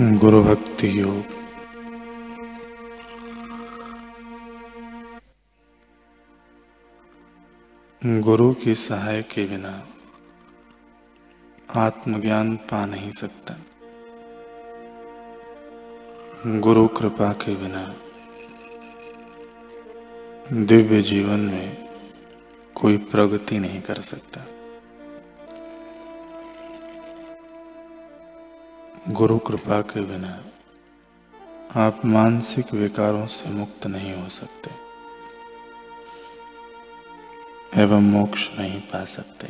गुरु भक्ति योग। गुरु की सहाय के बिना आत्मज्ञान पा नहीं सकता। गुरु कृपा के बिना दिव्य जीवन में कोई प्रगति नहीं कर सकता। गुरु कृपा के बिना आप मानसिक विकारों से मुक्त नहीं हो सकते एवं मोक्ष नहीं पा सकते।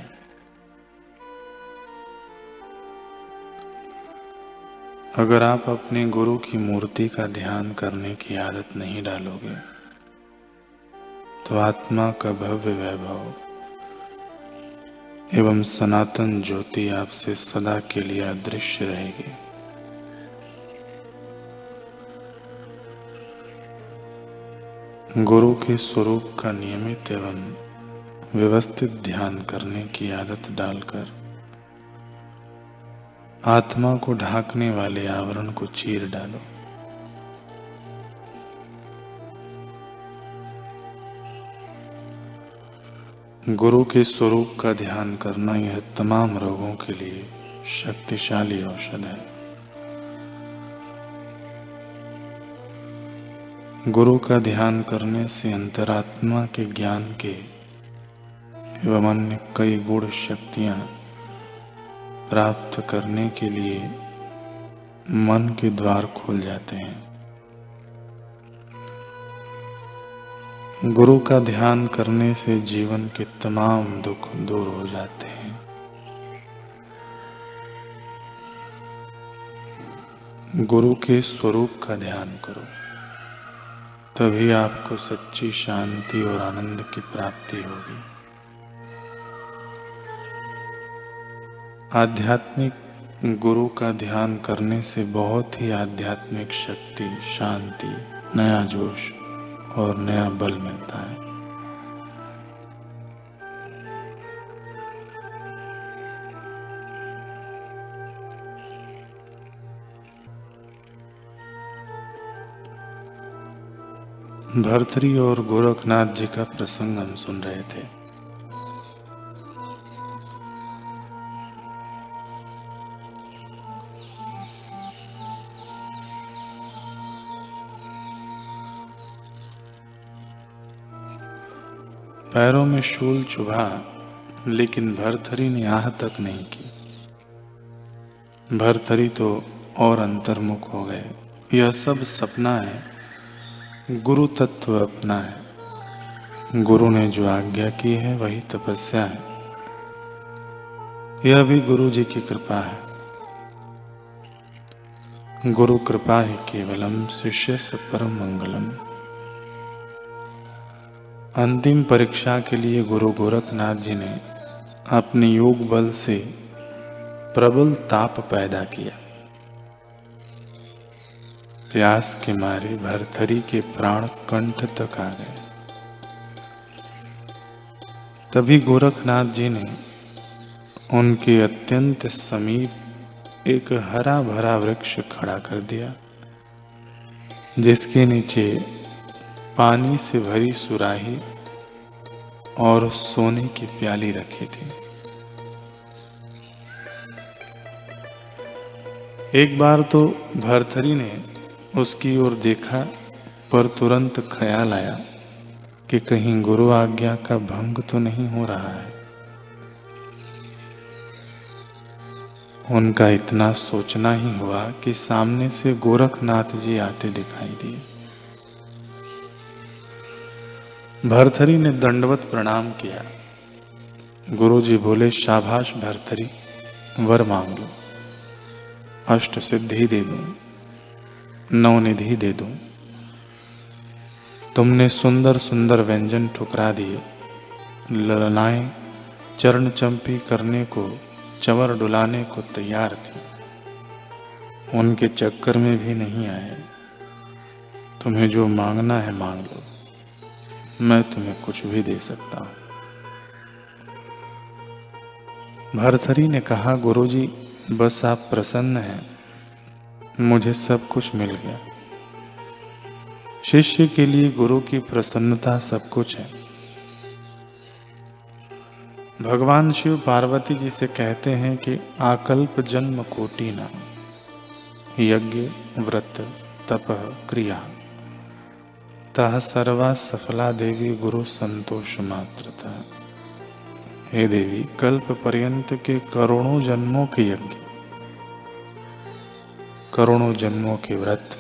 अगर आप अपने गुरु की मूर्ति का ध्यान करने की आदत नहीं डालोगे तो आत्मा का भव्य वैभव एवं सनातन ज्योति आपसे सदा के लिए अदृश्य रहेगी। गुरु के स्वरूप का नियमित एवं व्यवस्थित ध्यान करने की आदत डालकर आत्मा को ढाकने वाले आवरण को चीर डालो। गुरु के स्वरूप का ध्यान करना यह तमाम रोगों के लिए शक्तिशाली औषध है। गुरु का ध्यान करने से अंतरात्मा के ज्ञान के एवं अन्य कई गुण शक्तियाँ प्राप्त करने के लिए मन के द्वार खोल जाते हैं। गुरु का ध्यान करने से जीवन के तमाम दुख दूर हो जाते हैं। गुरु के स्वरूप का ध्यान करो। तभी आपको सच्ची शांति और आनंद की प्राप्ति होगी। आध्यात्मिक गुरु का ध्यान करने से बहुत ही आध्यात्मिक शक्ति, शांति, नया जोश और नया बल मिलता है। भरतरी और गोरखनाथ जी का प्रसंग हम सुन रहे थे। पैरों में शूल चुभा, लेकिन भरथरी ने आह तक नहीं की। भरथरी तो और अंतर्मुख हो गए। यह सब सपना है। गुरु तत्व अपना है गुरु ने जो आज्ञा की है, वही तपस्या है। यह भी गुरु जी की कृपा है। गुरु कृपा ही केवलम, शिष्य से परम मंगलम। अंतिम परीक्षा के लिए गुरु गोरखनाथ जी ने अपने योग बल से प्रबल ताप पैदा किया। प्यास के मारे भरथरी के प्राण कंठ तक आ गए। तभी गोरखनाथ जी ने उनके अत्यंत समीप एक हरा भरा वृक्ष खड़ा कर दिया, जिसके नीचे पानी से भरी सुराही और सोने की प्याली रखी थी। एक बार तो भरथरी ने उसकी ओर देखा, पर तुरंत ख्याल आया कि कहीं गुरु आज्ञा का भंग तो नहीं हो रहा है। उनका इतना सोचना ही हुआ कि सामने से गोरखनाथ जी आते दिखाई दिए। भरथरी ने दंडवत प्रणाम किया। गुरु जी बोले, शाबाश भरथरी, वर मांग लो अष्ट सिद्धि दे दूँ। नवनिधि दे दूँ। तुमने सुंदर सुंदर व्यंजन ठुकरा दिए। ललनाएँ चरण चंपी करने को, चवर डुलाने को तैयार थी। उनके चक्कर में भी नहीं आए। तुम्हें जो मांगना है मांग लो। मैं तुम्हें कुछ भी दे सकता हूँ। भरथरी ने कहा, गुरुजी, बस आप प्रसन्न हैं। मुझे सब कुछ मिल गया। शिष्य के लिए गुरु की प्रसन्नता सब कुछ है। भगवान शिव पार्वती जी से कहते हैं कि आकल्प जन्म कोटि न यज्ञ, व्रत, तप, क्रिया। तह सर्वा सफला देवी गुरु संतोष मात्रता हे देवी, कल्प पर्यंत के करोड़ों जन्मों के यज्ञ। करोड़ों जन्मों के व्रत,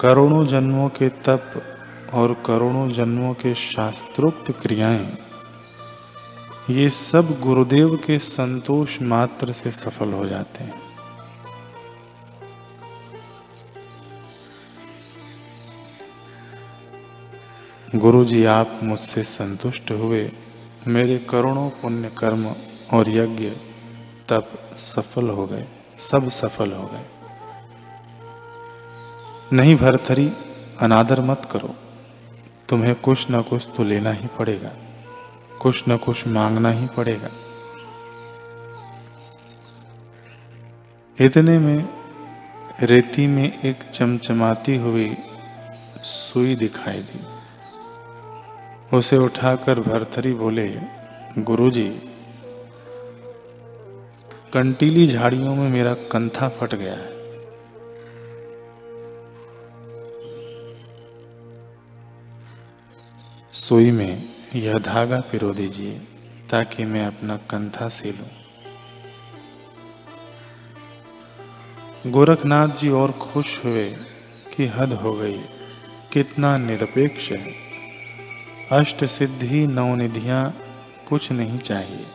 करोड़ों जन्मों के तप और करोड़ों जन्मों के शास्त्रोक्त क्रियाएँ, ये सब गुरुदेव के संतोष मात्र से सफल हो जाते हैं। गुरु जी आप मुझसे संतुष्ट हुए। मेरे करोड़ों पुण्य कर्म और यज्ञ तब सफल हो गए, सब सफल हो गए। नहीं भरथरी, अनादर मत करो। तुम्हें कुछ ना कुछ तो लेना ही पड़ेगा। कुछ न कुछ मांगना ही पड़ेगा। इतने में रेती में एक चमचमाती हुई सुई दिखाई दी। उसे उठाकर भरथरी बोले, गुरुजी, कंटीली झाड़ियों में मेरा कंथा फट गया है। सुई में यह धागा पिरो दीजिए, ताकि मैं अपना कंथा लू गोरखनाथ जी और खुश हुए कि हद हो गई। कितना निरपेक्ष है। अष्ट सिद्धि नवनिधियाँ कुछ नहीं चाहिए।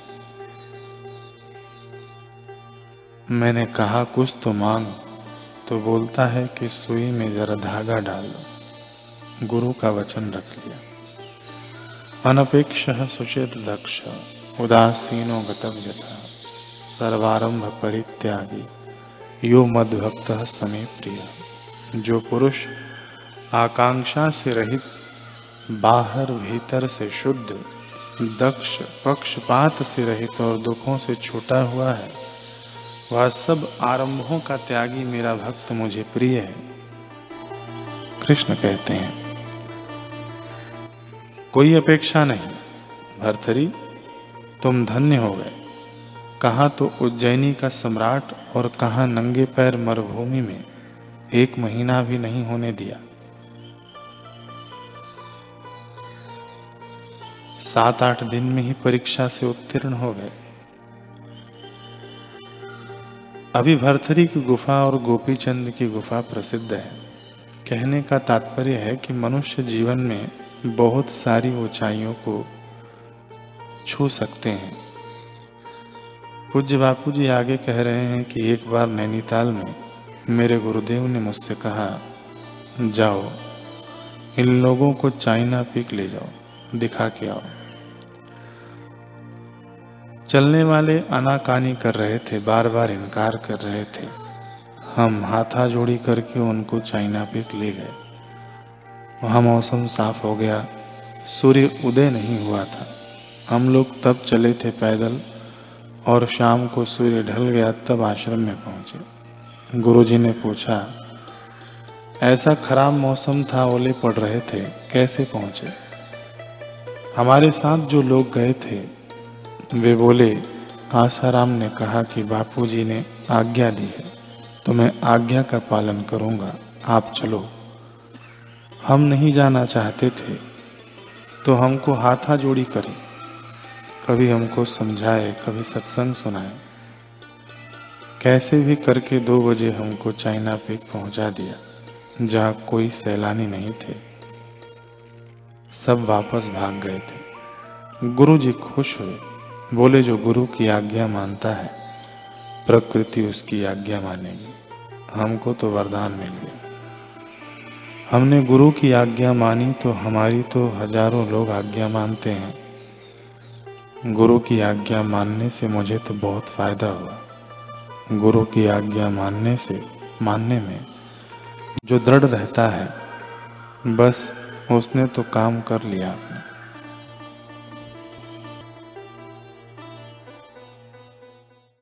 मैंने कहा, कुछ तो मांग। तो बोलता है कि सुई में जरा धागा डाल दो। गुरु का वचन रख लिया। अनपेक्ष सुचेत दक्ष, उदासीनो गतव्यथा, सर्वारंभ परित्यागी, यो मद्भक्त समय प्रिय। जो पुरुष आकांक्षा से रहित, बाहर भीतर से शुद्ध, दक्ष पक्षपात से रहित और दुखों से छूटा हुआ है, वह सब आरंभों का त्यागी मेरा भक्त मुझे प्रिय है। कृष्ण कहते हैं कोई अपेक्षा नहीं। भरथरी तुम धन्य हो गए। कहा तो उज्जैनी का सम्राट और कहा नंगे पैर मरुभूमि में एक महीना भी नहीं होने दिया। सात आठ दिन में ही परीक्षा से उत्तीर्ण हो गए। अभी भरथरी की गुफा और गोपीचंद की गुफा प्रसिद्ध है। कहने का तात्पर्य है कि मनुष्य जीवन में बहुत सारी ऊंचाइयों को छू सकते हैं। पूज्य बापू जी आगे कह रहे हैं कि एक बार नैनीताल में मेरे गुरुदेव ने मुझसे कहा, जाओ, इन लोगों को चाइना पीक ले जाओ, दिखा के आओ। चलने वाले आनाकानी कर रहे थे बार बार इनकार कर रहे थे। हम हाथा जोड़ी करके उनको चाइना पीक ले गए। वहाँ मौसम साफ़ हो गया। सूर्य उदय नहीं हुआ था। हम लोग तब चले थे पैदल और शाम को सूर्य ढल गया तब आश्रम में पहुँचे। गुरुजी ने पूछा, ऐसा खराब मौसम था ओले पड़ रहे थे, कैसे पहुँचे? हमारे साथ जो लोग गए थे, वे बोले, आसाराम ने कहा कि बापूजी ने आज्ञा दी है। तो मैं आज्ञा का पालन करूँगा। आप चलो। हम नहीं जाना चाहते थे तो हमको हाथा जोड़ी करे। कभी हमको समझाए, कभी सत्संग सुनाए। कैसे भी करके दो बजे हमको चाइना पे पहुँचा दिया, जहाँ कोई सैलानी नहीं थे। सब वापस भाग गए थे। गुरु जी खुश हुए। बोले, जो गुरु की आज्ञा मानता है प्रकृति उसकी आज्ञा मानेगी। हमको तो वरदान मिल गया हमने गुरु की आज्ञा मानी तो हमारी तो हज़ारों लोग आज्ञा मानते हैं। गुरु की आज्ञा मानने से मुझे तो बहुत फ़ायदा हुआ। गुरु की आज्ञा मानने से, मानने में जो दृढ़ रहता है, बस उसने तो काम कर लिया।